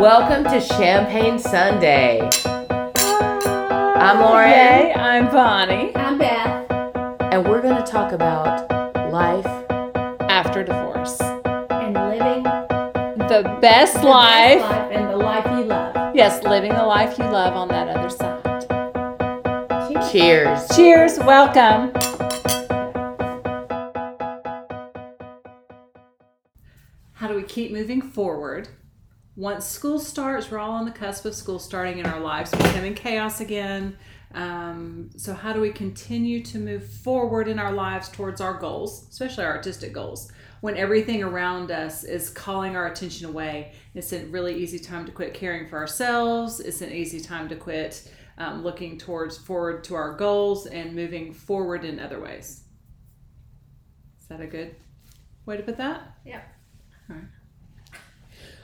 Welcome to Champagne Sunday. I'm Lauren, Hey, I'm Bonnie. I'm Beth. and we're going to talk about life. After divorce. And living The best the life. best life and the life you love. Yes, living the life you love on that other side. Cheers. Cheers. Cheers, welcome. How do we keep moving forward? Once school starts, we're all on the cusp of school starting in our lives, becoming chaos again. Um, so, how do we continue to move forward in our lives towards our goals, especially our artistic goals, when everything around us is calling our attention away? It's a really easy time to quit caring for ourselves. It's an easy time to quit um, looking towards forward to our goals and moving forward in other ways. Is that a good way to put that? Yeah.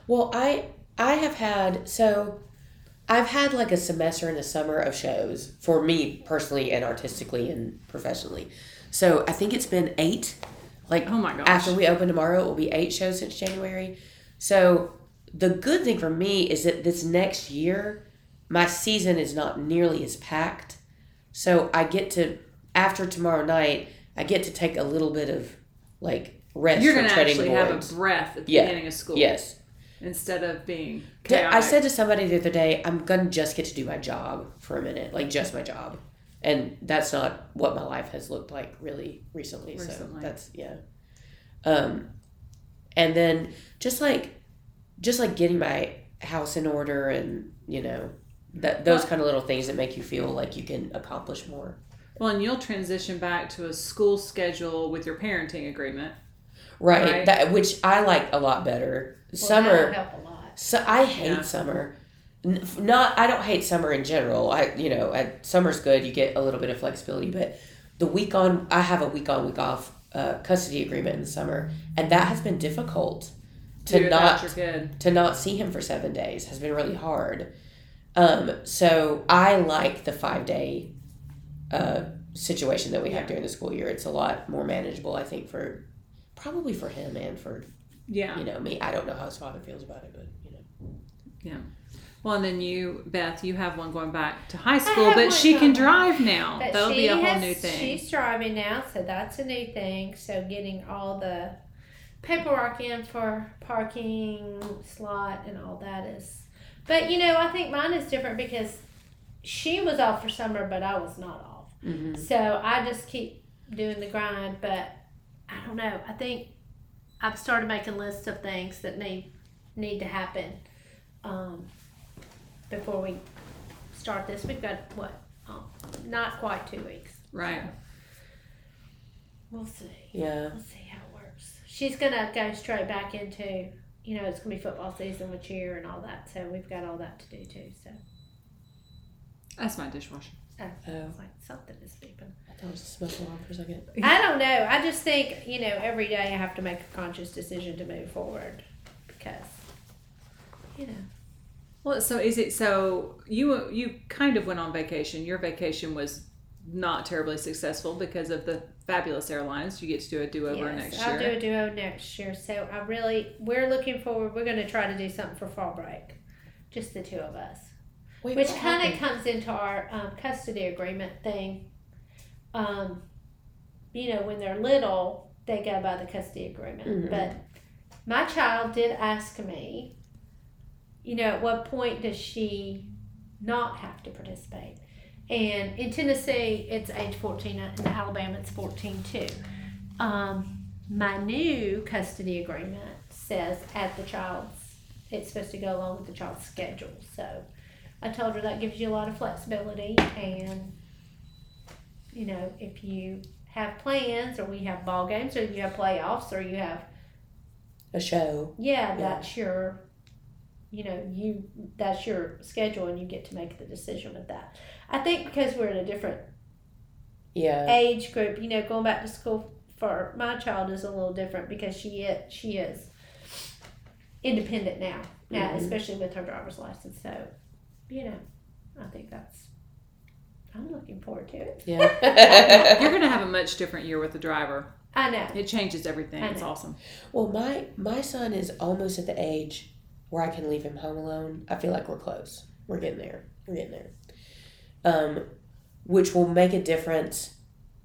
Well, I I have had so I've had like a semester in the summer of shows for me personally and artistically and professionally. So I think it's been eight. Like Oh my gosh. after we open tomorrow, it will be eight shows since January. So the good thing for me is that this next year, my season is not nearly as packed. So I get to after tomorrow night, I get to take a little bit of like rest You're treading actually have a breath at the Yeah. beginning of school. Yes. Instead of being chaotic. I said to somebody the other day, I'm gonna just get to do my job for a minute, like just my job, and that's not what my life has looked like really recently. So that's yeah. Um, and then just like, just like getting my house in order, and you know, that those kind of little things that make you feel like you can accomplish more. Well, and you'll transition back to a school schedule with your parenting agreement. Right. Right. That which I like a lot better. Well, Summer. that'll help a lot. So I hate Yeah. summer. Not I don't hate summer in general. I you know I, summer's good. You get a little bit of flexibility, but the week on I have a week on week off uh, custody agreement in the summer, and that has been difficult to without not to not see him for seven days has been really hard. Um, so I like the five day uh, situation that we have during the school year. It's a lot more manageable, I think, for probably for him and for Yeah. you know me. I don't know how his father feels about it, but you know. Yeah well, and then you, Beth, you have one going back to high school, but she can going- drive now. But That'll be a whole has- new thing. She's driving now, so that's a new thing. So getting all the paperwork in for parking slot and all that is. But you know, I think mine is different because she was off for summer, but I was not off. Mm-hmm. So I just keep doing the grind, but I don't know. I think I've started making lists of things that need need to happen um, before we start this. We've got what? Um, not quite two weeks. right. We'll see. Yeah. We'll see how it works. She's gonna go straight back into you know it's gonna be football season with cheer and all that. So we've got all that to do too. So That's my dishwasher. Oh. it's like something is beeping. I thought it was a smoke alarm for a second. I don't know. I just think, you know, every day I have to make a conscious decision to move forward because, you know, Well, so is it So you you kind of went on vacation. Your vacation was not terribly successful because of the fabulous airlines. You get to do a do over yes, next I'll year. do a duo next year. So I really, we're looking forward. We're going to try to do something for fall break, just the two of us, Wait, which what kind of happened? comes into our um, custody agreement thing. Um, you know, when they're little, they go by the custody agreement, Mhm. but my child did ask me, you know, at what point does she not have to participate? And in Tennessee, it's age 14, and in Alabama, it's 14 too. Um, my new custody agreement says at the child's, it's supposed to go along with the child's schedule. So I told her that gives you a lot of flexibility. And, you know, if you have plans or we have ball games or you have playoffs or you have a show. yeah, Yeah. that's your you know you that's your schedule and you get to make the decision with that i think because we're in a different Yeah. age group you know going back to school for my child is a little different because she is she is independent now now Mhm. especially with her driver's license so you know i think that's i'm looking forward to it Yeah. You're going to have a much different year with the driver. i know It changes everything. I It's awesome. well, my my son is almost at the age where I can leave him home alone, I feel like we're close. We're getting there. We're getting there. Um, which will make a difference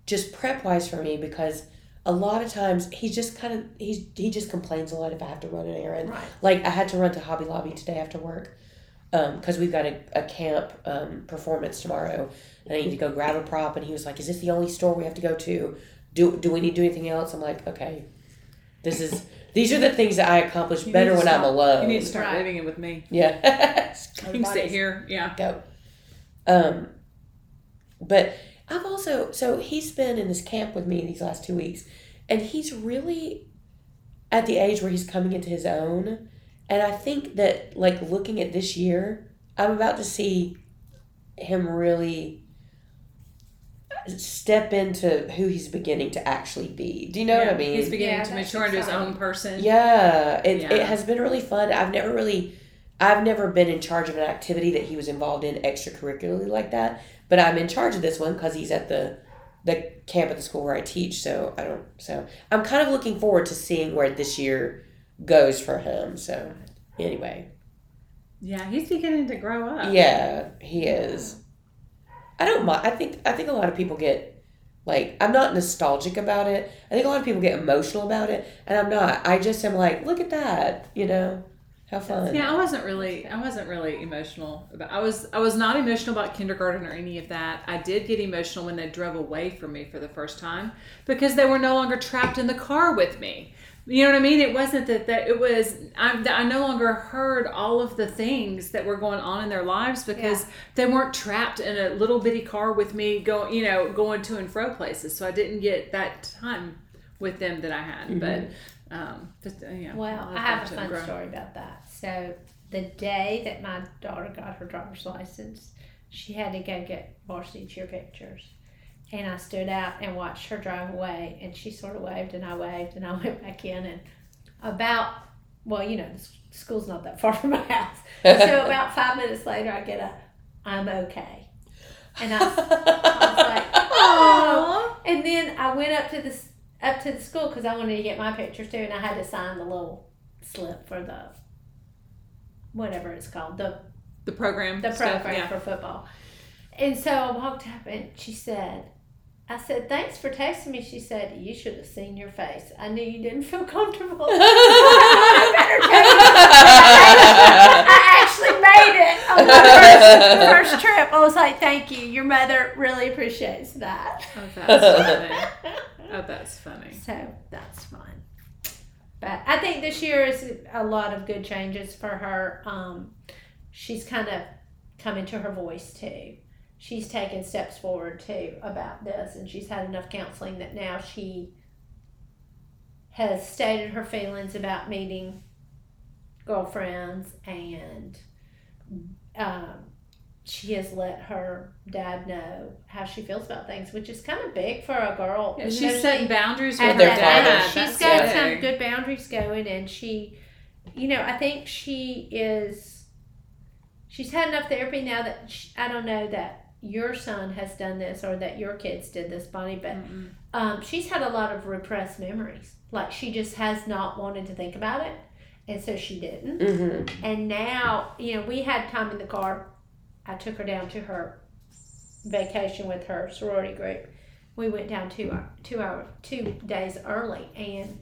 just prep wise for me because a lot of times he's just kind of he's he just complains a lot if I have to run an errand. Right. Like I had to run to Hobby Lobby today after work because we've got a, a camp um, performance tomorrow and I need to go grab a prop and he was like, "Is this the only store we have to go to? Do do we need to do anything else?" I'm like, "Okay, this is these are the things that I accomplish You better need to when I'm alone." You need to start Right. living it with me. yeah. You can sit here. Yeah. go. Um, but I've also so he's been in this camp with me these last two weeks, and he's really at the age where he's coming into his own. And I think that like looking at this year, I'm about to see him really step into who he's beginning to actually be. Do you know what I mean? He's beginning Yeah, to mature into his own person. Yeah, it, Yeah. it has been really fun. I've never really, I've never been in charge of an activity that he was involved in extracurricularly like that. But I'm in charge of this one because he's at the the camp at the school where I teach. So I don't. So I'm kind of looking forward to seeing where this year goes for him. So anyway, Yeah, he's beginning to grow up. yeah, he is. I don't mind. I think I think a lot of people get like I'm not nostalgic about it. I think a lot of people get emotional about it, and I'm not. I just am like, look at that, you know, how fun. Yeah, I wasn't really I wasn't really emotional about I was I was not emotional about kindergarten or any of that. I did get emotional when they drove away from me for the first time because they were no longer trapped in the car with me. You know what I mean? It wasn't that, that it was I, I no longer heard all of the things that were going on in their lives because they weren't trapped in a little bitty car with me going you know going to and fro places. So I didn't get that time with them that I had. But um, just, uh, yeah. Well, I'll I have a fun grow. story about that. So the day that my daughter got her driver's license, she had to go get varsity cheer pictures. And I stood out and watched her drive away, and she sort of waved, and I waved, and I went back in. And about, well, you know, the school's not that far from my house. So about five minutes later, I get a, I'm okay. And I, I was like, oh. And then I went up to the up to the school because I wanted to get my pictures too, and I had to sign the little slip for the whatever it's called the The program. the stuff, program yeah. for football. And so I walked up and she said, I said, thanks for texting me. She said, you should have seen your face. I knew you didn't feel comfortable. I better tell you. I actually made it on my first, first trip. I was like, thank you. Your mother really appreciates that. Oh, that's funny. Oh, that's funny. So that's fun. But I think this year is a lot of good changes for her. Um, she's kind of coming to her voice too. She's taken steps forward too about this, and she's had enough counseling that now she has stated her feelings about meeting girlfriends, and um, she has let her dad know how she feels about things, which is kind of big for a girl. Yeah, she's setting boundaries with her dad. age. She's got big. some good boundaries going, and she, you know, I think she is. She's had enough therapy now that sh I don't know that your son has done this or that your kids did this, Bonnie, but Mm-mm. um, she's had a lot of repressed memories. Like she just has not wanted to think about it, and so she didn't. hmm And now, you know, we had time in the car. I took her down to her vacation with her sorority group. We went down two hour, two hour, two days early, and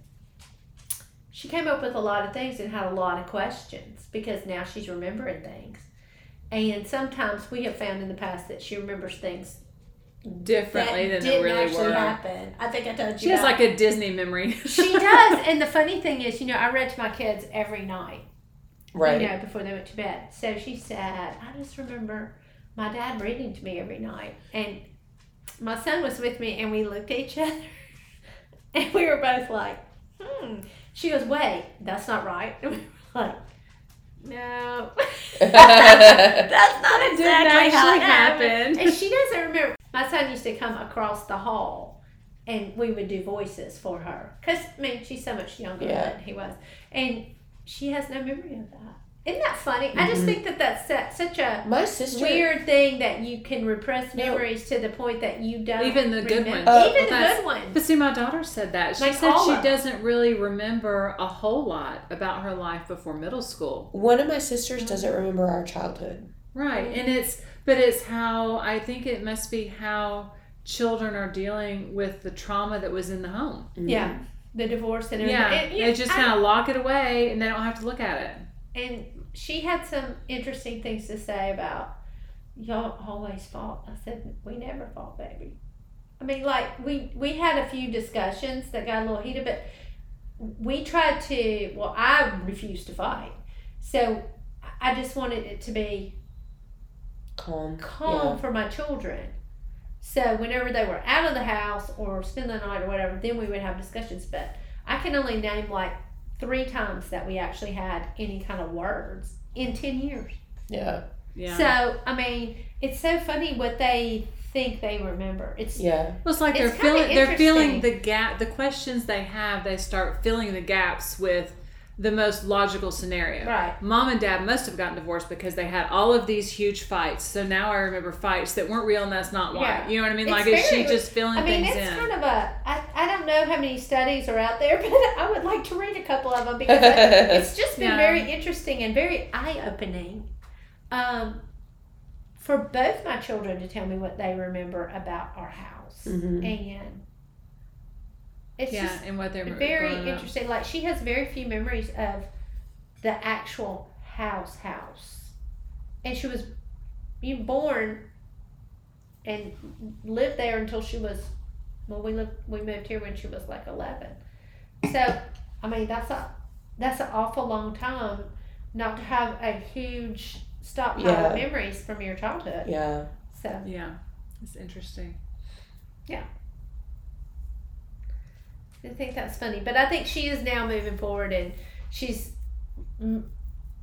she came up with a lot of things and had a lot of questions because now she's remembering things. And sometimes we have found in the past that she remembers things Differently that than they didn't really actually were. happen. I think I told you. She has like a Disney memory. she does. And the funny thing is, you know, I read to my kids every night Right. you know, before they went to bed. So she said, I just remember my dad reading to me every night. And my son was with me, and we looked at each other, and we were both like, hmm. She goes, wait, that's not right. And we were like, no. that's not exactly how actually it happened. happen. And she doesn't remember. My son used to come across the hall, and we would do voices for her. Because, I mean, she's so much younger Yeah. than he was. And she has no memory of that. Isn't that funny? I just Mhm. think that that's such a My sister. weird thing that you can repress No. memories to the point that you don't Even the good remember. ones. Uh, Even the good ones. But see, my daughter said that. She Like said she doesn't really remember a whole lot about her life before middle school. One of my sisters doesn't remember our childhood. Right. And it's, but it's how, I think it must be how children are dealing with the trauma that was in the home. Yeah, the divorce and everything. Yeah. And, you They just kind of lock it away and they don't have to look at it. And she had some interesting things to say about y'all always fought. I said we never fought, baby. I mean, like we we had a few discussions that got a little heated, but we tried to. Well, I refused to fight, so I just wanted it to be Calm. calm for my children. So whenever they were out of the house or spend the night or whatever, then we would have discussions. But I can only name like three times that we actually had any kind of words in ten years. Yeah. Yeah. So I mean, it's so funny what they think they remember. It's Yeah. Well, it's like they're It's kinda feeling they're feeling the gap the questions they have they start filling the gaps with the most logical scenario. right. Mom and dad must have gotten divorced because they had all of these huge fights. So now I remember fights that weren't real and that's not why. Yeah. You know what I mean? It's like is she just filling I mean, things it's in? kind of a. I, I don't know how many studies are out there, but I would like to read a couple of them because I- it's just been Yeah. very interesting and very eye opening. Um, for both my children to tell me what they remember about our house, Mhm. and it's yeah, just and what they're very growing up. interesting. Like she has very few memories of the actual house house, and she was being born and lived there until she was well we lived we moved here when she was like 11 so i mean that's a that's an awful long time not to have a huge stockpile Yeah. of memories from your childhood Yeah. so Yeah, it's interesting. I think that's funny, but I think she is now moving forward and she's mm,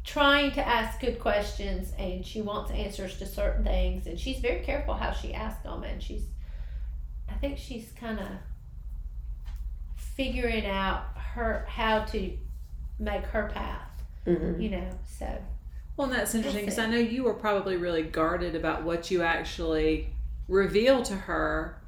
trying to ask good questions and she wants answers to certain things and she's very careful how she asks them and she's, I think she's kind of figuring out her how to make her path, hmm you know. So Well, and that's interesting because I know you were probably really guarded about what you actually reveal to her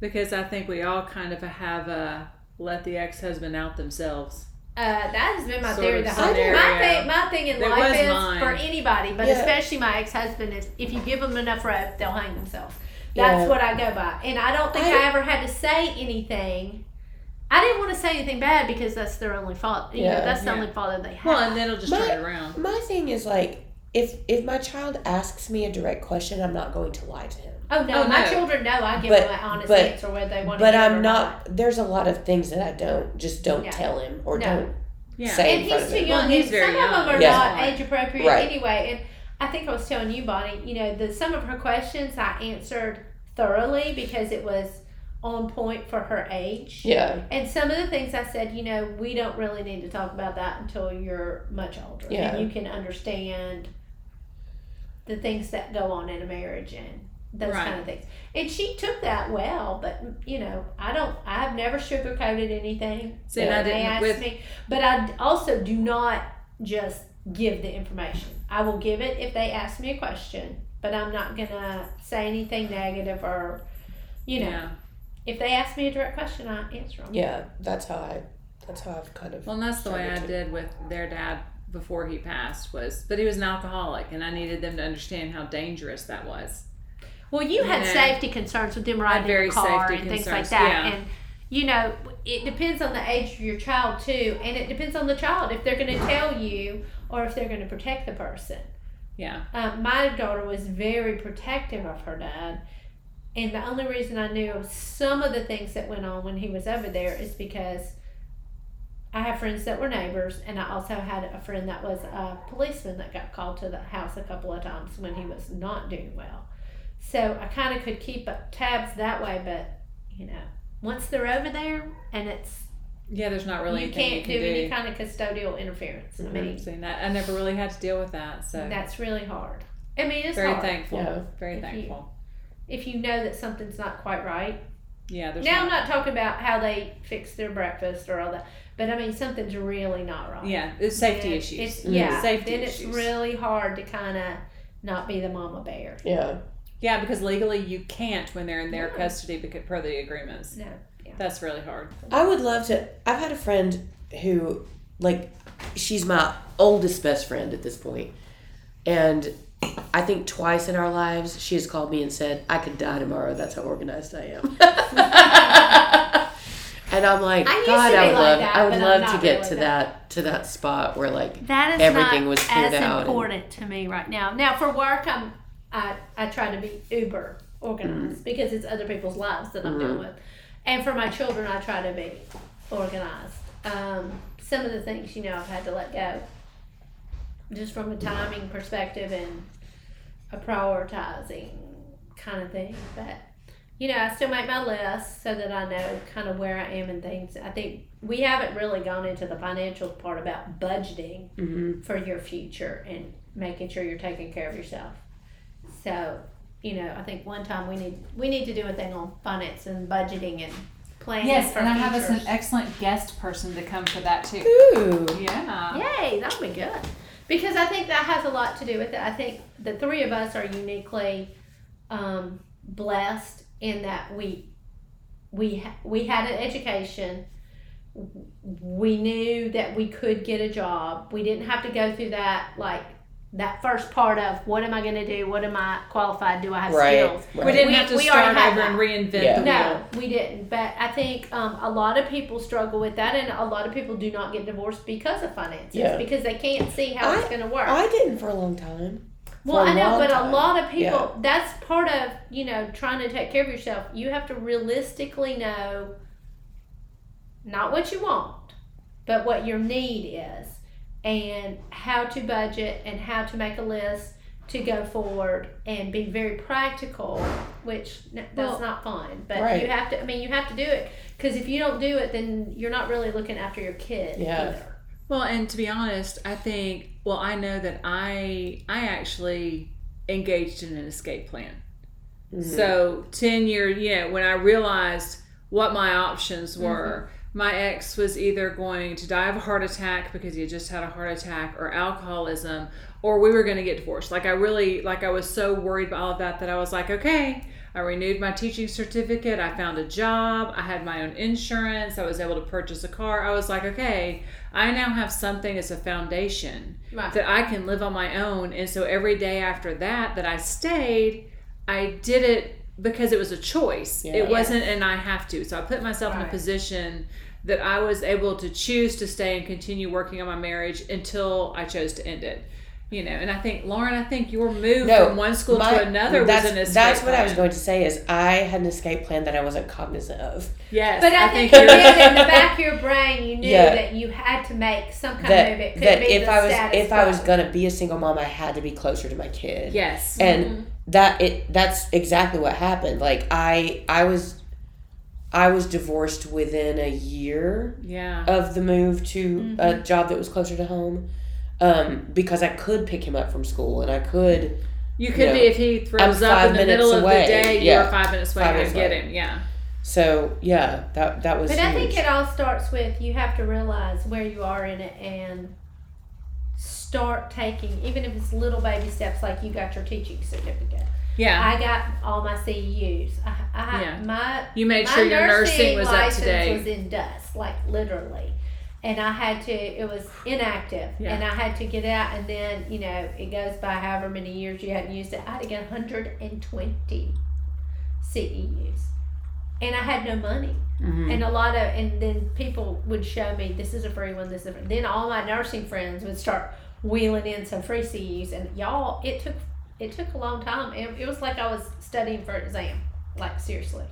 because I think we all kind of have a let the ex husband out themselves. uh, that has been my Sort theory the whole time. My scenario. thing, my thing in That life is mine. for anybody, but Yeah. especially my ex husband is if you give them enough rope, they'll hang themselves. That's Yeah. what I go by, and I don't think I, I- ever had to say anything. I didn't want to say anything bad because that's their only fault. You know, Yeah. that's the Yeah. only fault that they have. Well, and then it'll just My- turn it around. My thing is like, if if my child asks me a direct question, I'm not going to lie to him. Oh no, Oh, my no. children know I give But- them an honest but- answer whether they want to. But hear I'm not. There's a lot of things that I don't just don't No. tell him or No. don't Yeah. say and in he's of too young. Well, he's and very some of them young. are Yeah. not age appropriate Right. anyway. And I think I was telling you, Bonnie. You know, the some of her questions I answered thoroughly because it was on point for her age. Yeah. And some of the things I said, you know, we don't really need to talk about that until you're much older Yeah. and you can understand the things that go on in a marriage and those Right. kind of things. And she took that well, but you know, I don't. I've never sugarcoated anything. See, and I when they didn't ask with- me, but I also do not just give the information. I will give it if they ask me a question, but I'm not gonna say anything negative or, you know, yeah. if they ask me a direct question, I answer them. Yeah. That's how I. That's how I've kind of. Well, and that's the way I to. did with their dad before he passed was, but he was an alcoholic, and I needed them to understand how dangerous that was. Well, you had Yeah. safety concerns with them riding the car and things like that. yeah. And you know, it depends on the age of your child too, and it depends on the child if they're going to tell you or if they're going to protect the person. Yeah. Um, my daughter was very protective of her dad, and the only reason I knew of some of the things that went on when he was over there is because I have friends that were neighbors, and I also had a friend that was a policeman that got called to the house a couple of times when he was not doing well. So I kind of could keep up tabs that way, but you know, once they're over there and it's Yeah, there's not really you anything can't you do, can do. any kind of custodial interference. I mean, Seen that. I never really had to deal with that, so that's really hard. I mean, it's very hard. thankful. Yeah. Very If you- thankful. if you know that something's not quite right, Yeah, there's now I'm not. not talking about how they fix their breakfast or all that, but I mean something's really not right. Yeah, it's safety Then issues. It's, Mhm. yeah, Safety then issues. it's really hard to kind of not be the mama bear. Yeah. Yeah, because legally you can't when they're in their No. custody because per the agreements. No. That's really hard. I would love to. I've had a friend who, like, she's my oldest best friend at this point, and I think twice in our lives she has called me and said, "I could die tomorrow. That's how organized I am." and I'm like, I God, I would like love, that, I would love to get really to that. that to that spot where like That is Everything not was cleared as out and- important to me right now. Now for work, I'm I I try to be uber organized Mm-hmm. because it's other people's lives that I'm dealing with, and for my children, I try to be organized. Um, some of the things you know I've had to let go, just from a timing perspective and a prioritizing kind of thing. But you know, I still make my list so that I know kind of where I am and things. I think we haven't really gone into the financial part about budgeting mhm. for your future and making sure you're taking care of yourself. So, you know, I think one time we need we need to do a thing on finance and budgeting and planning Yes, for and I have us an futures. excellent guest person to come for that too. Ooh. Yeah. Yay, that'll be good. Because I think that has a lot to do with it. I think the three of us are uniquely um, blessed in that we we ha- we had an education. We knew that we could get a job. We didn't have to go through that like that first part of what am I going to do? What am I qualified? Do I have Right. skills? right. We didn't We- have to we already start had over and reinvent Yeah. the wheel. No, we didn't. But I think um, a lot of people struggle with that, and a lot of people do not get divorced because of finances Yeah. because they can't see how it's going to work. I didn't for a long time. well, I know, long but a lot of people. Yeah. That's part of you know trying to take care of yourself. You have to realistically know not what you want, but what your need is, and how to budget and how to make a list to go forward and be very practical, which n- that's Well, not fun. But Right. you have to. I mean, you have to do it because if you don't do it, then you're not really looking after your kid Yeah. either. Well, and to be honest, I think well, I know that I I actually engaged in an escape plan. Mhm. So ten years, you know, when I realized what my options were, my ex was either going to die of a heart attack because he had just had a heart attack, or alcoholism, or we were going to get divorced. Like I really, like I was so worried about all of that that I was like, okay. I renewed my teaching certificate. I found a job. I had my own insurance. I was able to purchase a car. I was like, okay, I now have something as a foundation Right. that I can live on my own. And so every day after that, that I stayed, I did it because it was a choice. Yeah. It wasn't and I have to. So I put myself in a position that I was able to choose to stay and continue working on my marriage until I chose to end it. You know, and I think Lauren, I think your move No, from one school My- to another that's, was an escape. That's what I was going to say. Is I had an escape plan that I wasn't cognizant of. Yes, But I, think, you're you knew in the back of your brain, you knew Yeah. that you had to make some kind That of move. It could that be if the I was status if I was gonna be a single mom, I had to be closer to my kid. yes. and Mhm. That it that's exactly what happened. Like I I was I was divorced within a year yeah. of the move to a Mm-hmm. job that was closer to home. Um, because I could pick him up from school and I could You could Yeah. be if he throws up in the minutes middle of the day. Yeah. You're five minutes away Five to minutes get away. him. Yeah. so yeah, that that was But I think it all starts with you have to realize where you are in it and start taking, even if it's little baby steps, like you got your teaching certificate. Yeah. I got all my CEUs. I, I Yeah. my You made my sure your nursing was up to date. was in dust, like literally. And I had to, it was inactive. Yeah. And I had to get out, and then, you know, it goes by however many years you hadn't used it. I had to get 120 CEUs. And I had no money. Mhm. And a lot of, and then people would show me, this is a free one, this is a free. Then all my nursing friends would start wheeling in some free CEUs. And y'all, it took, it took a long time. It, it was like I was studying for an exam. Like, seriously.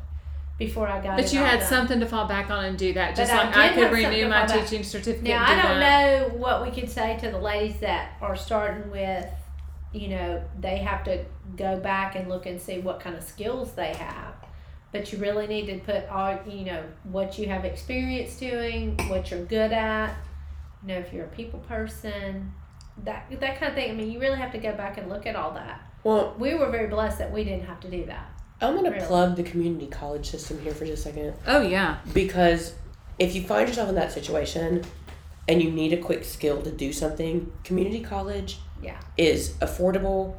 Before I got But it you had done. something to fall back on and do that. Just But like I, did could renew my teaching certificate. Now do I don't that. know what we could say to the ladies that are starting with, you know, they have to go back and look and see what kind of skills they have. But you really need to put all, you know, what you have experience doing, what you're good at. You know, if you're a people person, that that kind of thing. I mean, you really have to go back and look at all that. well, We were very blessed that we didn't have to do that. I'm gonna Really? plug the community college system here for just a second Oh yeah. because if you find yourself in that situation and you need a quick skill to do something, community college Yeah. is affordable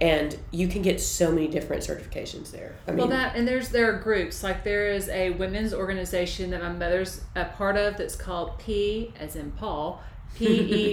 and you can get so many different certifications there. I mean, Well, that and there's there are groups like there is a women's organization that my mother's a part of that's called P as in Paul P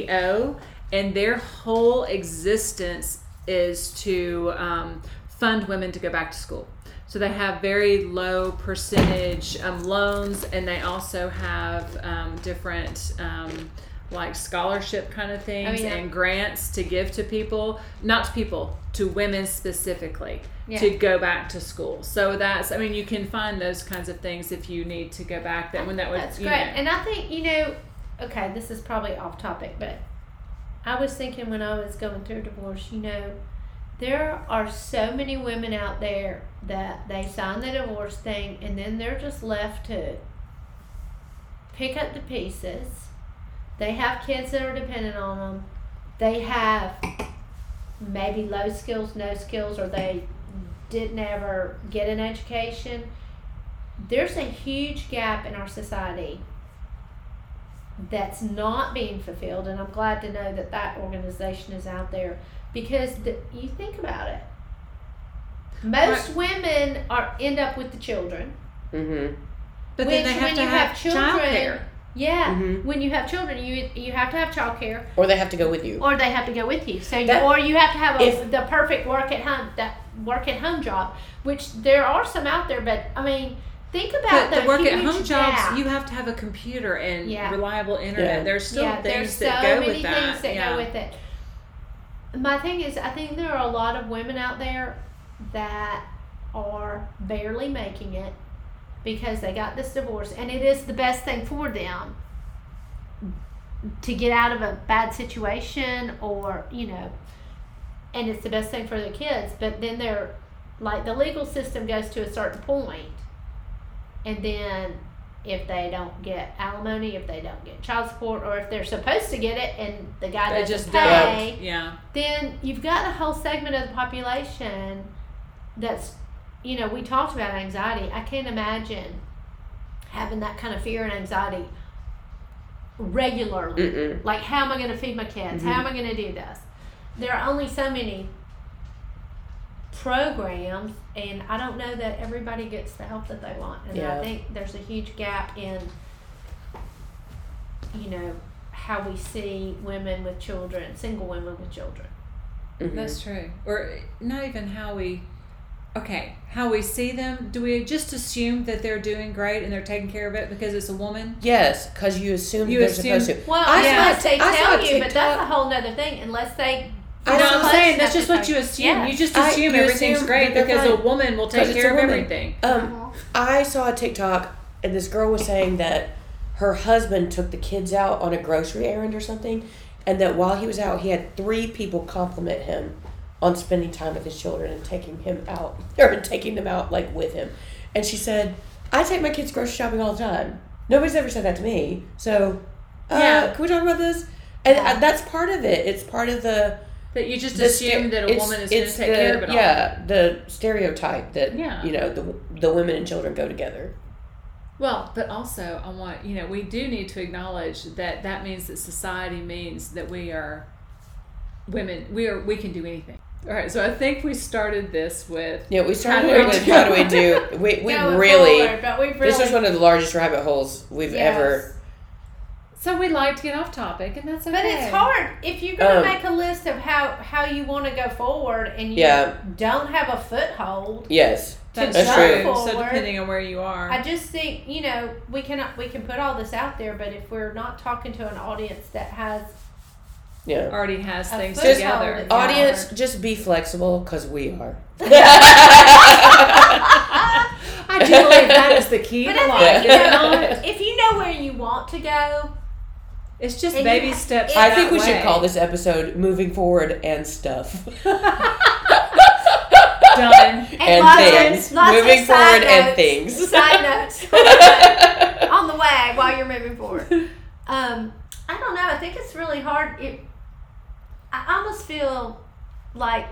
E O, and their whole existence is to um, fund women to go back to school. So they have very low percentage um, loans, and they also have um, different. Um, like scholarship kind of things yeah. and grants to give to people, not to people, to women specifically Yeah. to go back to school. So that's, I mean, you can find those kinds of things if you need to go back. That when that would, That's great. know. And I think, you know, okay, this is probably off topic, but I was thinking when I was going through divorce, you know, there are so many women out there that they sign the divorce thing and then they're just left to pick up the pieces. They have kids that are dependent on them. They have maybe low skills, no skills, or they didn't ever get an education there's a huge gap in our society that's not being fulfilled and i'm glad to know that that organization is out there because the, you think about it most women are end up with the children mm-hmm. but which then they have when to you have, have children childcare. yeah Mhm. when you have children you you have to have childcare Or they have to go with you. or they have to go with you so you, That- or you have to have a, if- the perfect work at home that work at home job which there are some out there but i mean think about But the work at home jobs, gap. you have to have a computer and Yeah. reliable internet. Yeah. There's still yeah, things there's that so go many with that. things that yeah. go with it. My thing is, I think there are a lot of women out there that are barely making it because they got this divorce, and it is the best thing for them to get out of a bad situation, or you know, and it's the best thing for their kids. But then they're like the legal system goes to a certain point, and then if they don't get alimony, if they don't get child support, or if they're supposed to get it and the guy They doesn't just pay, don't. Yeah. then you've got a whole segment of the population that's, you know, we talked about anxiety. I can't imagine having that kind of fear and anxiety regularly. Mm-mm. Like, how am I going to feed my kids? How mm-hmm. am I going to do this? There are only so many programs, and I don't know that everybody gets the help that they want. And Yeah. I think there's a huge gap in, you know, how we see women with children, single women with children. Mhm. That's true. Or not even how we okay, how we see them. Do we just assume that they're doing great and they're taking care of it because it's a woman? Yes, because you assume You they're assume- supposed to. Well, I unless saw- they I saw tell a you, but that's a whole nother thing. Unless they. I know saw- I'm saying that's just what you assume. Yeah. You just I- assume you everything's assume great that they're because a woman will take care of woman. everything. Um, I saw a TikTok, and this girl was saying that her husband took the kids out on a grocery errand or something, and that while he was out, he had three people compliment him on spending time with his children and taking him out or taking them out like with him. And she said, "I take my kids grocery shopping all the time. Nobody's ever said that to me. So, uh, Yeah. can we talk about this?" And Yeah. uh, that's part of it. It's part of the That you just assume ster- that a it's- woman is going to take the- care of it all. Yeah, the stereotype that Yeah. you know the the women and children go together. Well, but also I want you know we do need to acknowledge that that means that society means that we are women. We are we can do anything. All right, so I think we started this with Yeah, we started How with how do we do? We we really forward, we've this really was one of the largest rabbit holes we've Yes. ever. So we like to get off topic, and that's okay. But it's hard if you're going to Um, make a list of how how you want to go forward and you Yeah. don't have a foothold. Yes, That's, That's true. true. So depending on where you are, I just think you know we can we can put all this out there, but if we're not talking to an audience that has yeah. already has A things foothold together. is- Audience, just be flexible because we are. I do believe that is the key But to I think, is you know, if you know where you want to go, It's just And baby you- steps. I think we way. should call this episode "Moving Forward and Stuff." done. and lots of- things. lots of Moving side forward and things. side notes on the way while you're moving forward. Um, I don't know. I think it's really hard. It, I almost feel like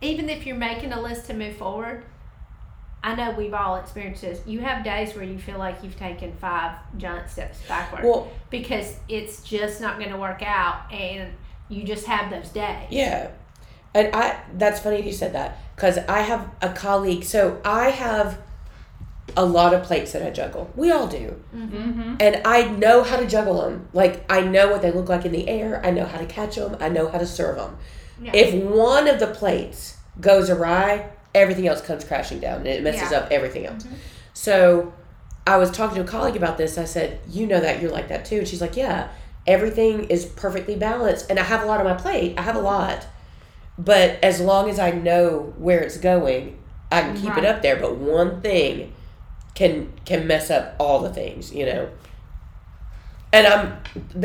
even if you're making a list to move forward, I know we've all experienced this. You have days where you feel like you've taken five giant steps backward Well, because it's just not going to work out, and you just have those days. Yeah. And I that's funny you said that cuz I have a colleague so I have a lot of plates that I juggle. We all do. Mm-hmm. And I know how to juggle them. Like I know what they look like in the air. I know how to catch them. I know how to serve them. Yeah. If one of the plates goes awry, everything else comes crashing down and it messes Yeah. up everything else. Mhm. So I was talking to a colleague about this. I said, You know that you're like that too. And she's like, Yeah, everything is perfectly balanced. And I have a lot on my plate. I have a lot. But as long as I know where it's going, I can keep Right. it up there. But one thing can can mess up all the things, you know. And I'm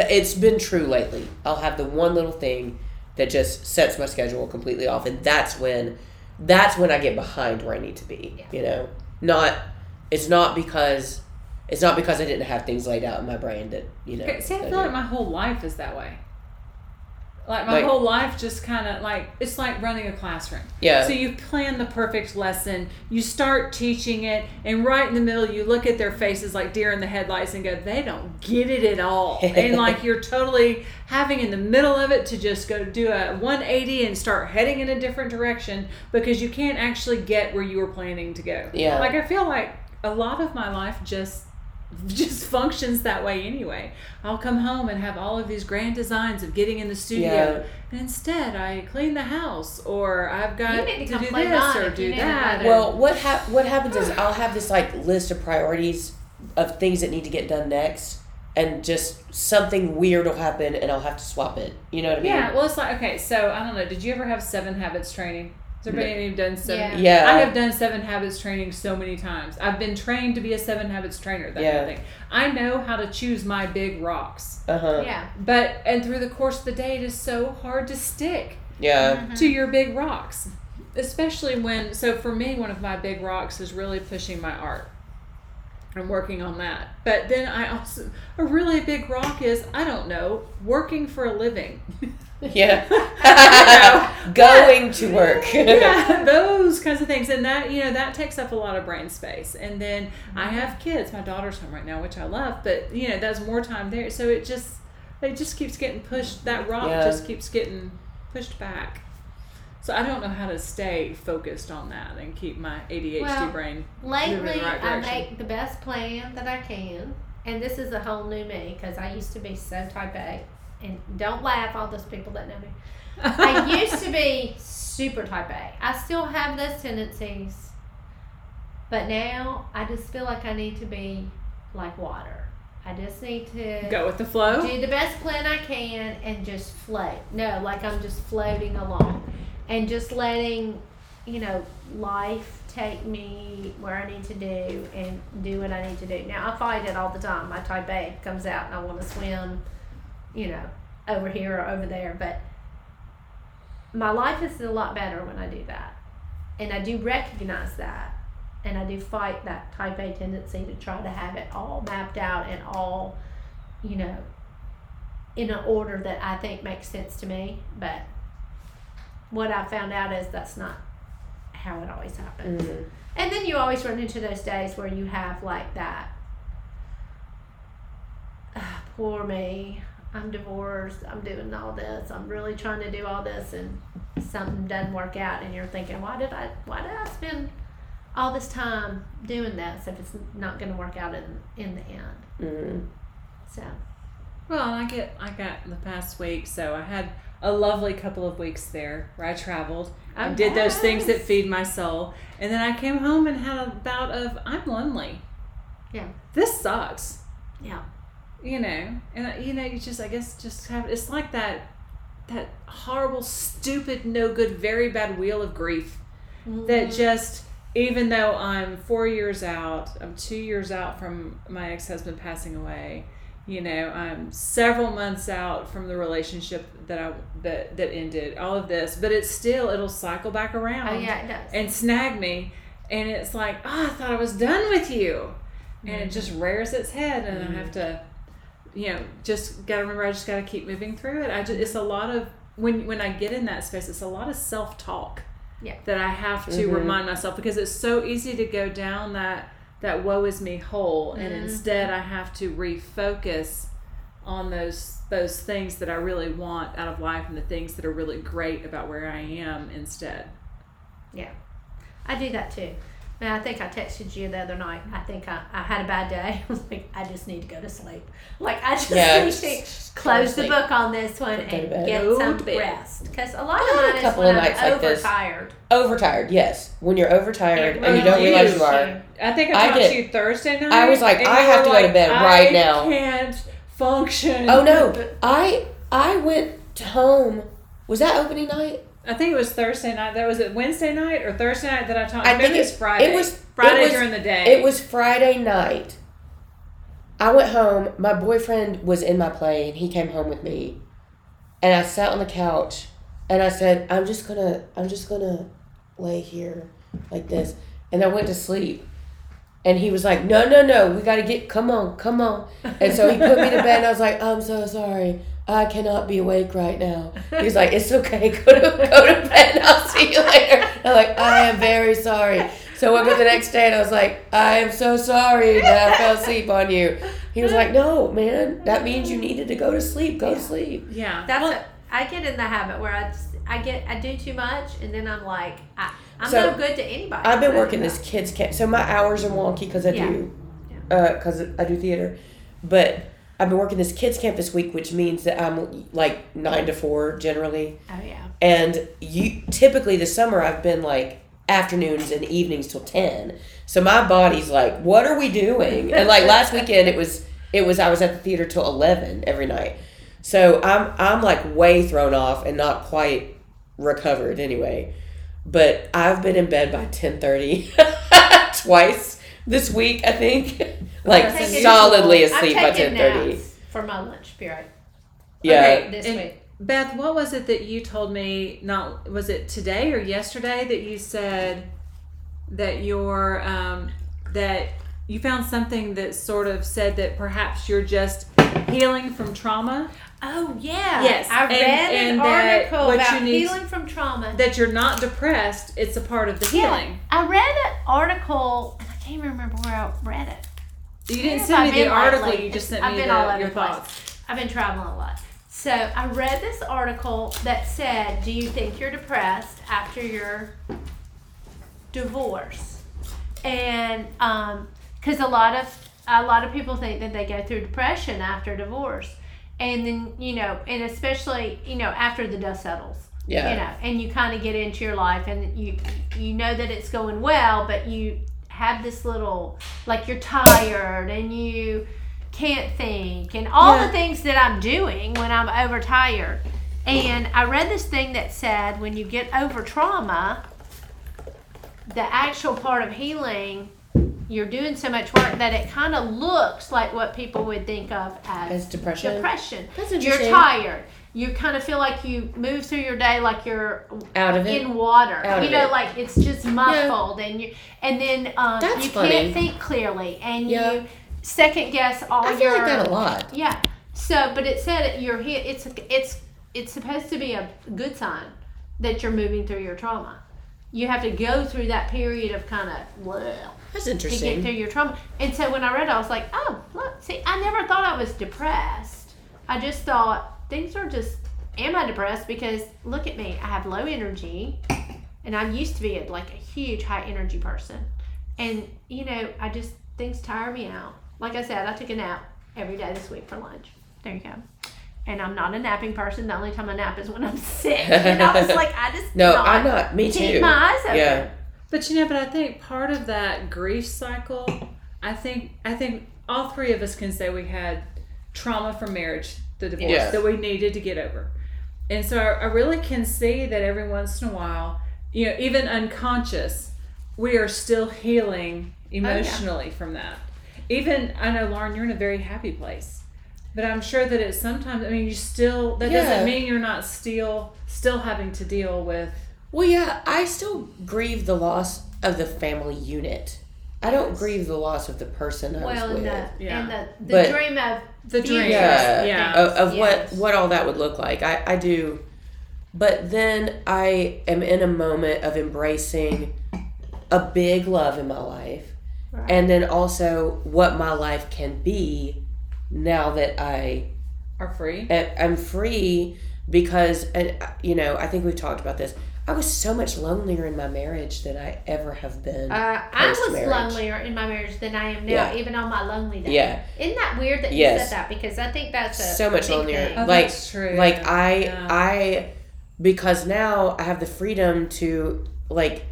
it's been true lately. I'll have the one little thing that just sets my schedule completely off and that's when that's when I get behind where I need to be, Yeah. you know. Not it's not because it's not because I didn't have things laid out in my brain that, you know. See, I feel I like my whole life is that way. Like my Like- whole life just kind of like it's like running a classroom. Yeah. So you plan the perfect lesson, you start teaching it, and right in the middle, you look at their faces like deer in the headlights and go, "They don't get it at all." and like you're totally having in the middle of it to just go do a 180 and start heading in a different direction because you can't actually get where you were planning to go. Yeah. Like I feel like a lot of my life just just functions that way anyway. I'll come home and have all of these grand designs of getting in the studio, Yeah. and instead I clean the house, or I've got to to do this mine or do that. another- Well, what hap- what happens is I'll have this like list of priorities of things that need to get done next, and just something weird will happen, and I'll have to swap it. You know what I mean? yeah, well, it's like okay. So I don't know. Did you ever have Seven Habits training? Has everybody any done seven? Yeah. Yeah. I have done Seven Habits training so many times. I've been trained to be a Seven Habits trainer. That kind Yeah. of thing. I know how to choose my big rocks. Uh huh. Yeah. But and through the course of the day, it is so hard to stick. Yeah. Mm-hmm. to your big rocks especially when so for me one of my big rocks is really pushing my art i'm working on that. But then i also a really big rock is i don't know working for a living. Yeah. Going to work. yeah those kinds of things. And that you know that takes up a lot of brain space. And then i mm-hmm. have kids. My daughter's home right now which i love. But you know that's more time there. So it just it just keeps getting pushed. That rock Yeah. just keeps getting pushed back so i don't know how to stay focused on that and keep my adhd Well, brain Lately, the right I make the best plan that I can, and this is a whole new me because I used to be so type A. And don't laugh, all those people that know me. I used to be super type A. I still have those tendencies, but now I just feel like I need to be like water. I just need to go with the flow do the best plan I can and just float. No, like I'm just floating along and just letting, you know, life take me where I need to do and do what I need to do. Now I fight it all the time. My type A comes out and I want to swim, you know, over here or over there, but my life is a lot better when I do that. And I do recognize that. And I do fight that type A tendency to try to have it all mapped out and all, you know, in an order that I think makes sense to me. But what I found out is that's not how it always happens. Mhm. And then you always run into those days where you have like that. "Ah, poor me. I'm divorced. I'm doing all this. I'm really trying to do all this, and something doesn't work out, and you're thinking, why did I? Why did I spend all this time doing this if it's not going to work out in in the end? Mhm. So Well, I get I got the past week, so I had a lovely couple of weeks there where I traveled and Oh, did those oh, things that feed my soul, and then I came home and had a bout of I'm lonely. Yeah. This sucks. yeah, You know, and you know, you just I guess just have it's like that that horrible, stupid, no good, very bad wheel of grief that mm-hmm. just even though I'm four years out, I'm two years out from my ex husband passing away. You know, I'm several months out from the relationship that I that that ended. All of this, but it's still it'll cycle back around oh yeah, it does. and snag me, and it's like, oh, I thought I was done with you, and it just mm-hmm. rears its head, and I have mm-hmm. to, you know, just gotta remember I just gotta keep moving through it. I just it's a lot of when when I get in that space, it's a lot of self talk Yeah. that I have to Mhm. remind myself because it's so easy to go down that that woe is me hole and Mhm. instead I have to refocus on those those things that I really want out of life and the things that are really great about where I am instead. Yeah. I do that too. And I think I texted you the other night. I think I, I had a bad day. I was like, I just need to go to sleep. Like, I just Yeah, need just- to just close the book on this one and bed. get Go some bed. rest. Because a lot of had a mine is couple when of I'm nights like this. overtired. Overtired, yes. When you're overtired It and you don't realize you are. I think I I talked get- to you Thursday night. I was like, I have were to go to bed right I now." can't function. Oh no, I I went home. Was that opening night? I think it was Thursday night. That was it Wednesday night or Thursday night that I talked. I Maybe think it was Friday. it was- Friday it was- during the day. It was Friday night. I went home. My boyfriend was in my plane. He came home with me, and I sat on the couch, and I said, "I'm just gonna, I'm just gonna lay here like this," and I went to sleep. And he was like, "No, no, no, we gotta get, come on, come on." And so he put me to bed, and I was like, "I'm so sorry, I cannot be awake right now." He was like, "It's okay, go to go to bed, I'll see you later." And I'm like, "I am very sorry." So I woke up the next day, and I was like, "I am so sorry that I fell asleep on you." He was like, "No, man, that means you needed to go to sleep. Go to sleep." yeah. That's Well, a, I get in the habit where I just, I get I do too much and then I'm like I, I'm So, no good to anybody. I've been working this kids camp, so my hours are wonky because I Yeah. do, because uh, I do theater, but I've been working this kids camp this week, which means that I'm like nine to four generally, Oh yeah. and you typically this summer I've been like afternoons and evenings till ten, so my body's like, what are we doing? And like last weekend, it was it was I was at the theater till eleven every night, so I'm I'm like way thrown off and not quite recovered anyway. But I've been in bed by ten thirty twice this week. I think like I'm taking- solidly I'm asleep by taking ten thirty. naps for my lunch period Yeah. Okay. this And- week. Beth, what was it that you told me? Not was it today or yesterday that you said that your um, that you found something that sort of said that perhaps you're just healing from trauma. Oh yeah. Yes, I and- read an and that article what about need- healing from trauma. That you're not depressed. It's a part of the Yeah. healing. I read an article and I can't even remember where I read it. You didn't send me the article. lately? You just sent I've me the, all your the place. thoughts. I've been traveling a lot. So I read this article that said, "Do you think you're depressed after your divorce?" And um, because a lot of a lot of people think that they go through depression after divorce, and then you know, and especially you know after the dust settles Yeah. you know, and you kind of get into your life and you you know that it's going well, but you have this little like you're tired and you can't think and all Yeah. the things that I'm doing when I'm overtired. And I read this thing that said when you get over trauma, the actual part of healing, you're doing so much work that it kind of looks like what people would think of as As depression. depression. That's You're tired. You kind of feel like you move through your day like you're Out of it. in water. Out you know, it. like it's just muffled, and you and then um, you funny. can't think clearly, and Yeah. you second guess all I feel your like that a lot. yeah. So, but it said you're here. It's it's it's supposed to be a good sign that you're moving through your trauma. You have to go through that period of kind of well. That's interesting. to get through your trauma. And so when I read it, I was like, oh, look, see, I never thought I was depressed. I just thought things are just, am I depressed? Because look at me, I have low energy, and I used to be a, like a huge high energy person. And, you know, I just, things tire me out. Like I said, I took a nap every day this week for lunch. There you go. And I'm not a napping person. The only time I nap is when I'm sick. And I was like, I just No, cannot I'm not. Me keep too. my eyes open. Yeah. But you know, but I think part of that grief cycle, I think I think all three of us can say we had trauma from marriage, the divorce Yeah. that we needed to get over. And so I, I really can see that every once in a while, you know, even unconscious, we are still healing oh, emotionally from that. Even I know Lauren, you're in a very happy place. But I'm sure that it's sometimes I mean you still that Yeah. doesn't mean you're not still still having to deal with Well, yeah, I still grieve the loss of the family unit. I don't grieve the loss of the person I Well, was and with. the, Yeah. and the, the But- dream of the dream. Yeah. Yeah. of, of Yes. what what all that would look like. I, I do But then I am in a moment of embracing a big love in my life. Right. And then also what my life can be now that I Are free. I'm free because and you know, I think we've talked about this. I was so much lonelier in my marriage than I ever have been. Uh, I was Post-marriage. lonelier in my marriage than I am now, Yeah. even on my lonely days. yeah. Isn't that weird that you said that? Because I think that's a So much big lonelier. thing. Oh, like- that's true. like i Yeah. i because now i have the freedom to like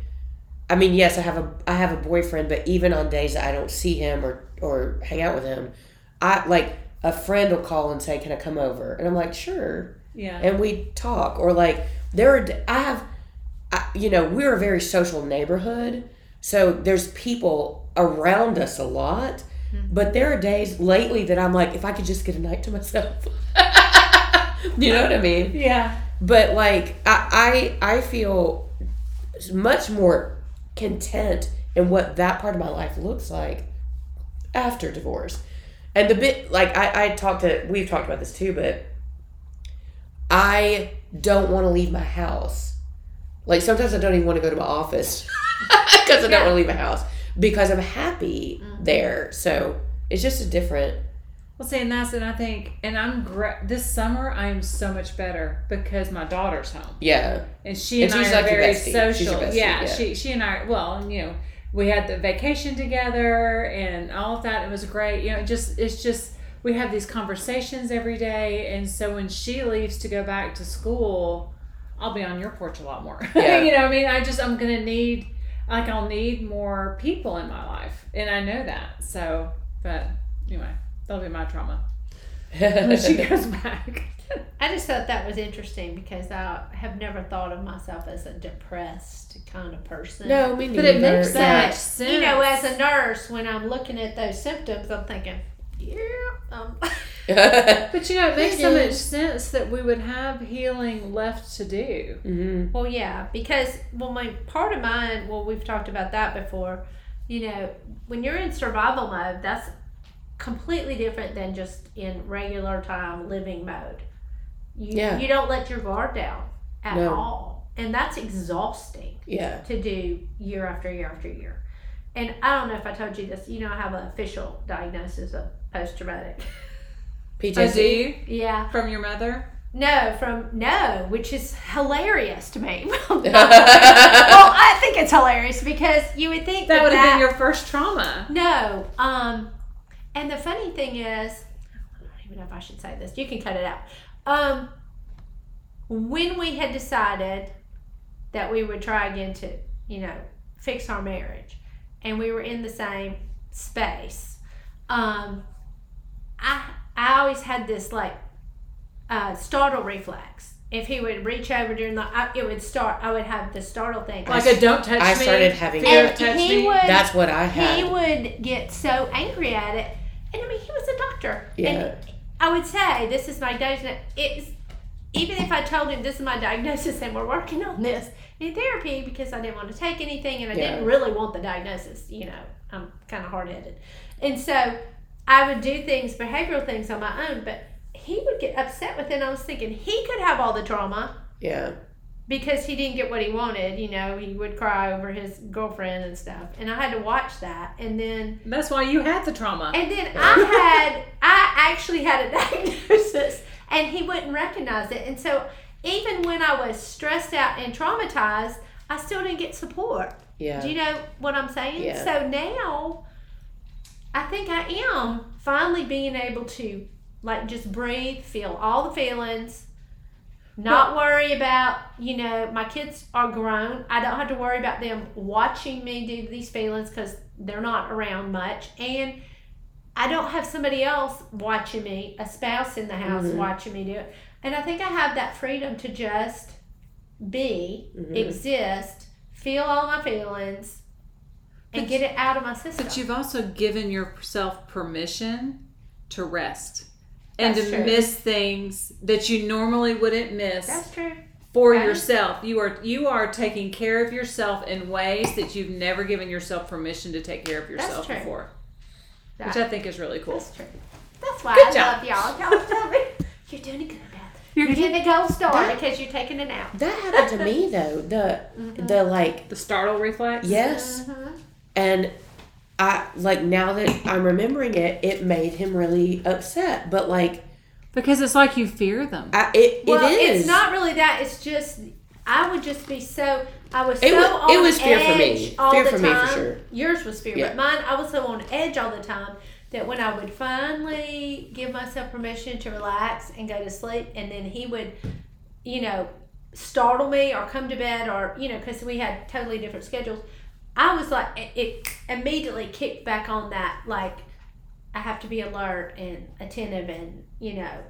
i mean yes i have a i have a boyfriend but even on days that i don't see him or or hang out with him i like a friend will call and say can i come over and i'm like sure yeah. and we talk or like there are d- i have I, you know we're a very social neighborhood so there's people around us a lot mm-hmm. but there are days lately that i'm like if i could just get a night to myself. You know what i mean? Yeah. but like I, I i feel much more content in what that part of my life looks like after divorce. And the bit like i i talked to we've talked about this too but i don't want to leave my house like sometimes i don't even want to go to my office because i don't want to leave my house because i'm happy mm-hmm. there so it's just a different Well, see, and that's and I think, and I'm great. This summer, I am so much better because my daughter's home, yeah and she and, And she's I are like very bestie. She's your social. bestie, yeah, yeah. she she and I. Well, you know, we had the vacation together and all of that. It was great. You know, it just it's just we have these conversations every day, and so when she leaves to go back to school, I'll be on your porch a lot more. Yeah. you know, what I mean, I just I'm gonna need like I'll need more people in my life, and I know that. So, but anyway, that'll be my trauma when she goes back. I just thought that was interesting because I have never thought of myself as a depressed kind of person. no me neither. But it makes so Yeah. much sense. You know, as a nurse, when I'm looking at those symptoms, I'm thinking, yeah, um, But you know, it makes It so much sense that we would have healing left to do. hmm Well, yeah, because well, my part of mine. Well, we've talked about that before. You know, when you're in survival mode, that's completely different than just in regular time living mode. You Yeah. you don't let your guard down at No. all, and that's exhausting yeah to do year after year after year. And I don't know if I told you this. You know, I have an official diagnosis of post traumatic. PTSD. yeah. From your mother? No, from no, which is hilarious to me. well, I think it's hilarious because you would think That that, would have been your first trauma. no. Um, and the funny thing is, I don't even know if I should say this. You can cut it out. Um, when we had decided that we would try again to, you know, fix our marriage, and we were in the same space, um, I I always had this like uh, startle reflex. If he would reach over during the, I, it would start. I would have the startle thing. Like a don't touch I me. I started having fear And of touch me. would- That's what I had. he would get so angry at it. And I mean, he was a doctor. Yeah. And I would say, this is my diagnosis. It's, even if I told him this is my diagnosis and we're working on this in therapy because I didn't want to take anything and I Yeah. didn't really want the diagnosis, you know, I'm kind of hard headed. And so I would do things, behavioral things on my own, but he would get upset with it. And I was thinking, he could have all the trauma yeah. because he didn't get what he wanted, you know, he would cry over his girlfriend and stuff. And I had to watch that. And then That's why you had the trauma. and then I had I actually had a diagnosis and he wouldn't recognize it. And so even when I was stressed out and traumatized, I still didn't get support. Yeah. Do you know what I'm saying? Yeah. So now I think I am finally being able to like just breathe, feel all the feelings, not worry about, you know, my kids are grown. I don't have to worry about them watching me do these feelings because they're not around much. And I don't have somebody else watching me, a spouse in the house Mhm. watching me do it. And I think I have that freedom to just be, Mhm. exist, feel all my feelings, and But- get it out of my system. But you've also given yourself permission to rest and That's to true. miss things that you normally wouldn't miss That's true. for That is- yourself. You are you are taking care of yourself in ways that you've never given yourself permission to take care of yourself true. before, That- which I think is really cool. That's true. That's why Good I job. love y'all. Y'all tell me you're doing a good, Beth. You're getting a gold star because you're taking a nap. That happened to me though. The the like The startle reflex. yes, Uh-huh. And I like now that I'm remembering it, it made him really upset. But like Because it's like you fear them. I, it Well, it is. it's not really that. It's just I would just be so. I was It so wa- on it was fear for me. all Fear the for me for sure. Yours was fear, Yeah. but mine I was so on edge all the time that when I would finally give myself permission to relax and go to sleep, and then he would, you know, startle me or come to bed or you know because we had totally different schedules. I was like it, it immediately kicked back on that like I have to be alert and attentive and you know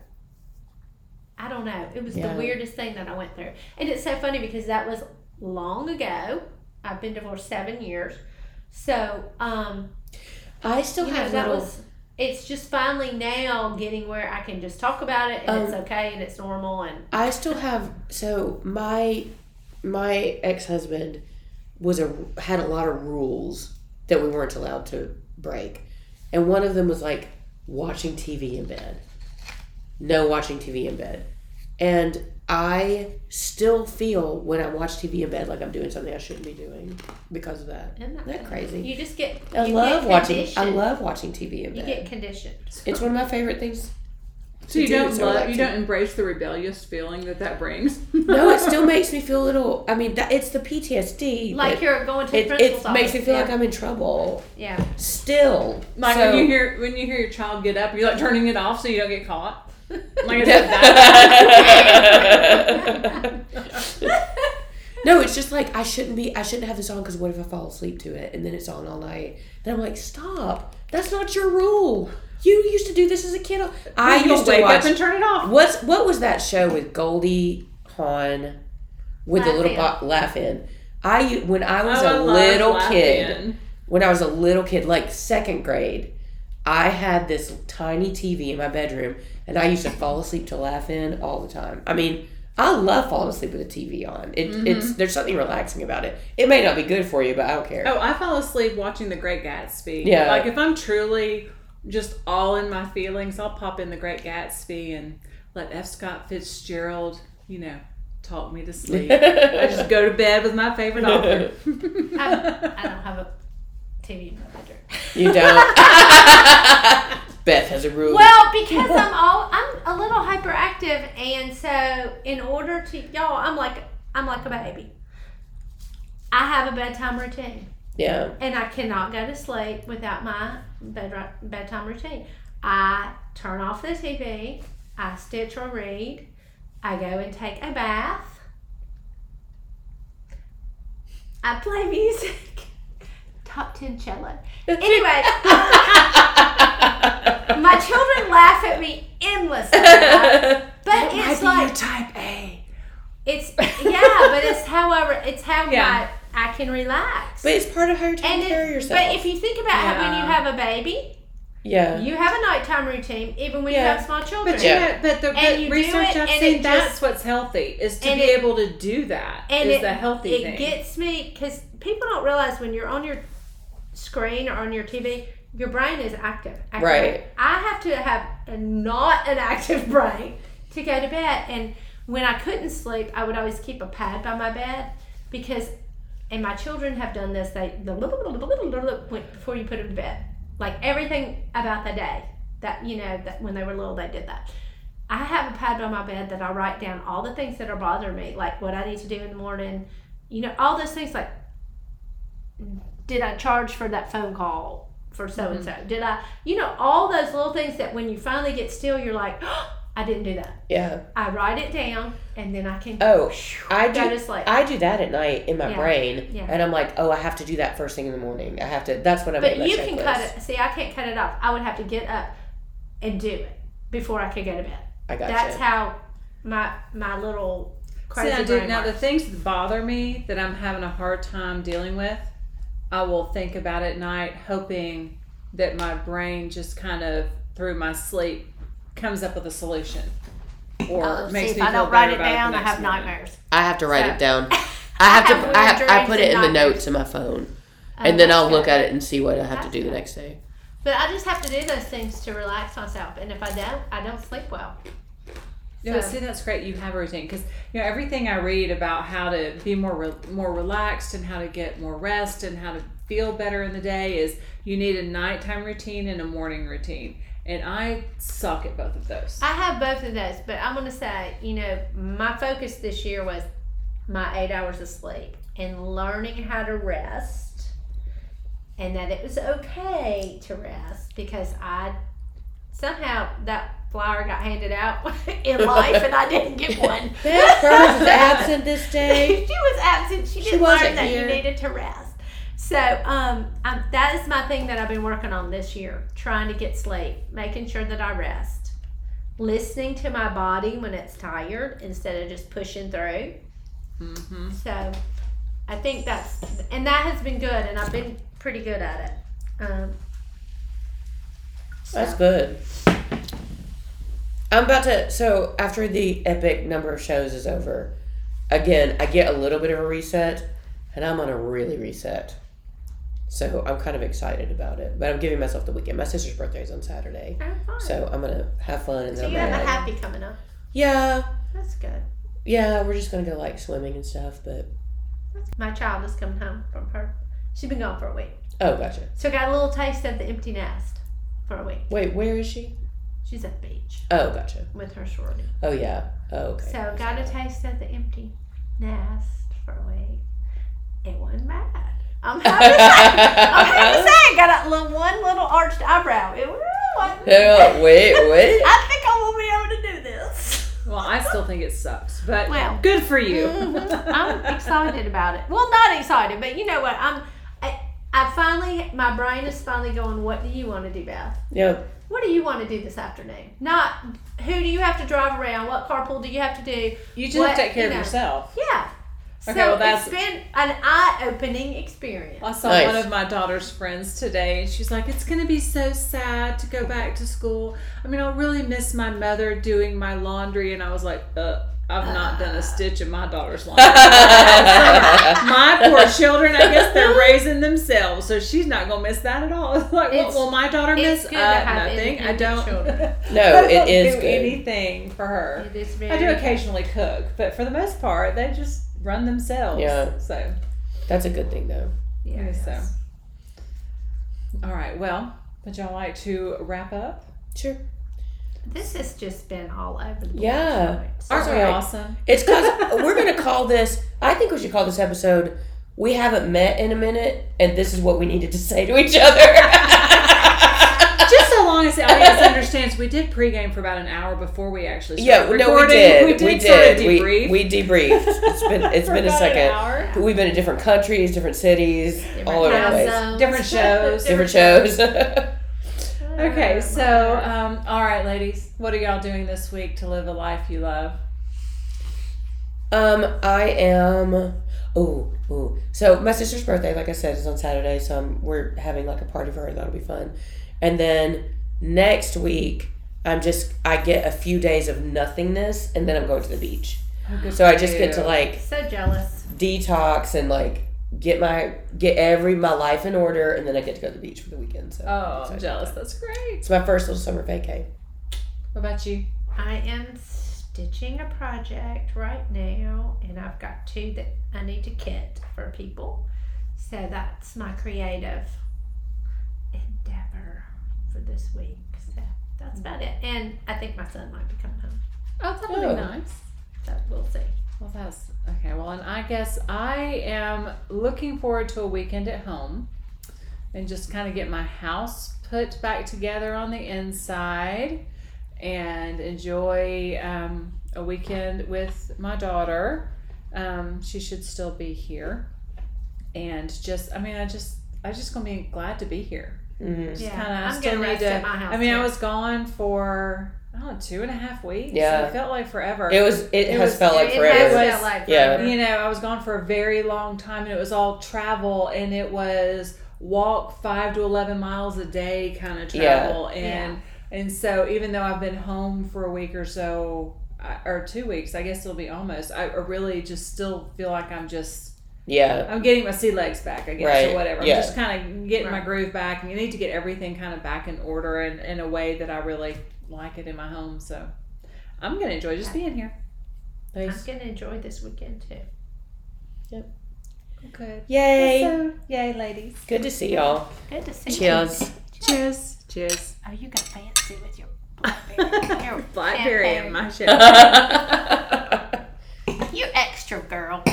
I don't know. It was Yeah. the weirdest thing that I went through. And it's so funny because that was long ago. I've been divorced seven years. So, um, I still you know, have that little. was, it's just finally now getting where I can just talk about it and it's Um, okay and it's normal and I still have so my my ex husband was a had a lot of rules that we weren't allowed to break, and one of them was like watching TV in bed. No watching TV in bed, and I still feel when I watch TV in bed like I'm doing something I shouldn't be doing because of that. isn't Isn't that crazy? You just get, I you love get watching. I love watching TV in bed. You get conditioned. it's one of my favorite things. So you do, don't so love, you don't embrace the rebellious feeling that that brings. No, it still makes me feel a little. I mean, that it's the PTSD. Like you're going to the it, principal's it makes me feel yeah. like I'm in trouble. Yeah. Still, like so, when you hear when you hear your child get up, you're like turning it off so you don't get caught. Like is that? no, it's just like I shouldn't be. I shouldn't have this on because what if I fall asleep to it and then it's on all night? Then I'm like, stop. That's not your rule. You used to do this as a kid. I You'll used to wake watch. up and turn it off. What's what was that show with Goldie Hawn with the little Laugh-In. bo- Laugh-In? I u- when I was Oh, I a love little kid. In. when I was a little kid, like second grade, I had this tiny TV in my bedroom, and I used to fall asleep to Laugh-In all the time. I mean, I love falling asleep with a TV on. It, mm-hmm. It's there's something relaxing about it. It may not be good for you, but I don't care. Oh, I fell asleep watching The Great Gatsby. Yeah. Like if I'm truly just all in my feelings, I'll pop in The Great Gatsby and let F. Scott Fitzgerald, you know, talk me to sleep. I just go to bed with my favorite author. I, I don't have a TV in my bedroom. You don't. Beth has a rule. Well, because I'm all I'm a little hyperactive, and so in order to y'all, I'm like I'm like a baby. I have a bedtime routine, yeah. and I cannot go to sleep without my bed, bedtime routine. I turn off the TV. I stitch or read. I go and take a bath. I play music. Top ten cello. Anyway, my children laugh at me endlessly. But it's like type A. it's yeah, but it's however, it's how Yeah. my I can relax. but it's part of how you're taking and care of it, yourself. but if you think about how when you have a baby, yeah. you have a nighttime routine, even when Yeah. you have small children. But Yeah. you but the but you research I've seen that's just- what's healthy is to be it- able to do that. and is it, the healthy it thing. It gets me because people don't realize when you're on your screen or on your TV, your brain is active. active. Right. I have to have a, not an active brain to go to bed, and when I couldn't sleep, I would always keep a pad by my bed because, and my children have done this. They the before you put them to bed, like everything about the day that you know that when they were little they did that. I have a pad by my bed that I write down all the things that are bothering me, like what I need to do in the morning, you know, all those things like did I charge for that phone call for so and so? Mm-hmm. Did I, you know, all those little things that when you finally get still, you're like, oh, I didn't do that. Yeah. I write it down and then I can Oh, I go do. to sleep. I do that at night in my Yeah. brain, Yeah. and I'm like, oh, I have to do that first thing in the morning. I have to. That's what I but make you can cut it. See, I can't cut it off. I would have to get up and do it before I could go to bed. I got That's you. how my my little crazy See, I do. brain Now, the things that bother me that I'm having a hard time dealing with, I will think about at night, hoping that my brain just kind of through my sleep comes up with a solution, or Oh, makes see, me if I feel don't write better it about down, the I next have morning. nightmares. I have to write So- it down. I have have to. I, have, I dreams put it in and the nightmares. notes in my phone, Oh, and then I'll look at it and see what I have to That's do the good. next day. But I just have to do those things to relax myself, and if I don't, I don't sleep well. No, So- see, that's great. You have a routine because you know everything I read about how to be more re- more relaxed and how to get more rest and how to feel better in the day is you need a nighttime routine and a morning routine. And I suck at both of those. I have both of those, but I'm gonna say, you know, my focus this year was my eight hours of sleep and learning how to rest, and that it was okay to rest because I somehow that flower got handed out in life and I didn't get one. Beth Burns is absent this day. she was absent. She She didn't wasn't learn that here. you needed to rest. So um, um, that is my thing that I've been working on this year, trying to get sleep, making sure that I rest, listening to my body when it's tired instead of just pushing through. Mm-hmm. So I think that's and that has been good, and I've been pretty good at it. Um, so- That's good. I'm about to. So after the epic number of shows is over, again, I get a little bit of a reset, and I'm on a really reset. So I'm kind of excited about it, but I'm giving myself the weekend. My sister's birthday is on Saturday, Oh, so I'm gonna have fun and So then you I'm have a happy coming up. Yeah, That's good. yeah, we're just gonna go like swimming and stuff. But My child is coming home from her. She's been gone for a week, oh, gotcha. so got a little taste of the empty nest for a week. Wait, where is she? She's at the beach Oh, gotcha. with her sorority. Oh yeah. Oh okay. So got a taste of the empty nest for a week. It wasn't bad. I'm happy to say. I'm happy to say I got a little one little arched eyebrow. It wasn't. Yeah, wait, wait. I think I will be able to do this. Well, I still think it sucks, but Well. good for you. Mhm. I'm excited about it. Well, not excited, but you know what? I'm. I, I finally, my brain is finally going. What do you want to do, Beth? Yep. What do you want to do this afternoon? Not who do you have to drive around? What carpool do you have to do? You just What- have to take care you of yourself. Yeah. Okay, so well, that's- it's been an eye-opening experience. I saw Nice. one of my daughter's friends today, and she's like, "It's gonna be so sad to go back to school. I mean, I'll really miss my mother doing my laundry." And I was like, "Uh, I've not done a stitch of my daughter's laundry. my poor children. I guess they're raising themselves, so she's not gonna miss that at all. It's like, It's- well, will my daughter miss good to uh, have nothing? I don't. children. No, I don't is do good. anything for her. It is very. I do occasionally cook, but for the most part, they just run themselves. Yeah. So. That's a good thing though. Yeah. So. All right. Well, would y'all like to wrap up? Sure. This has just been all over the place. Yeah. tonight. Aren't Sorry. we awesome? It's because we're gonna call this. I think we should call this episode. We haven't met in a minute, and this is what we needed to say to each other. Just so long as the audience understands, we did pregame for about an hour before we actually yeah, started no, we did. We We did, did. sort of We, debrief. we debriefed. It's been it's for been a about an second. hour. We've been in different countries, different cities, Different all over the place. Different shows. Different shows. Okay, Oh, so um, all right, ladies, what are y'all doing this week to live a life you love? Um, I am. Oh, oh. So my sister's birthday, like I said, is on Saturday. So I'm, we're having like a party for her. That'll be fun. And then next week, I'm just I get a few days of nothingness, and then I'm going to the beach. Oh, So I for just get to like so jealous. detox and like get my get every my life in order, and then I get to go to the beach for the weekend. So Oh, I'm I'm jealous. that. That's great. It's my first little summer vacay. What about you? I am stitching a project right now, and I've got two that I need to kit for people. So that's my creative endeavor for this week. So that's about it. And I think my son might be coming home. Oh, that'll Oh. be nice. So we'll see. Well, that's okay. Well, and I guess I am looking forward to a weekend at home and just kind of get my house put back together on the inside and enjoy um, a weekend with my daughter. Um, she should still be here. And just, I mean, I just, I just gonna be glad to be here. Mm-hmm. Just Yeah, kind of, I I'm still gonna need to. my house. I mean, I was gone for I don't know two and a half weeks. Yeah. it felt like forever. It was. It, has was- felt like it forever. It was- felt like yeah. you know, I was gone for a very long time and it was all travel and it was walk five to 11 miles a day kind of Yeah. travel. And, and so even though I've been home for a week or so, or two weeks, I guess it'll be almost, I I really just still feel like I'm just, yeah. I'm getting my sea legs back, I guess, Right. or whatever. Yeah. I'm just kind of getting my groove back and you need to get everything kind of back in order and in a way that I really like it in my home. So I'm gonna enjoy just being here. Nice. I'm gonna enjoy this weekend too. Yep. Good. Yay. So, yay, ladies. Good to see y'all. Good to see Cheers. you. Cheers. Cheers. Oh, you got fancy with your blackberry. Your Blackberry in my shit. You extra girl.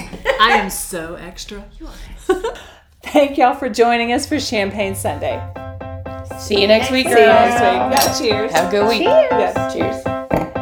I am so extra. You are. Thank y'all for joining us for Champagne Sunday. see you next week, See you next girls. week. Yeah, cheers. Have a good week. Cheers. Yes. Cheers.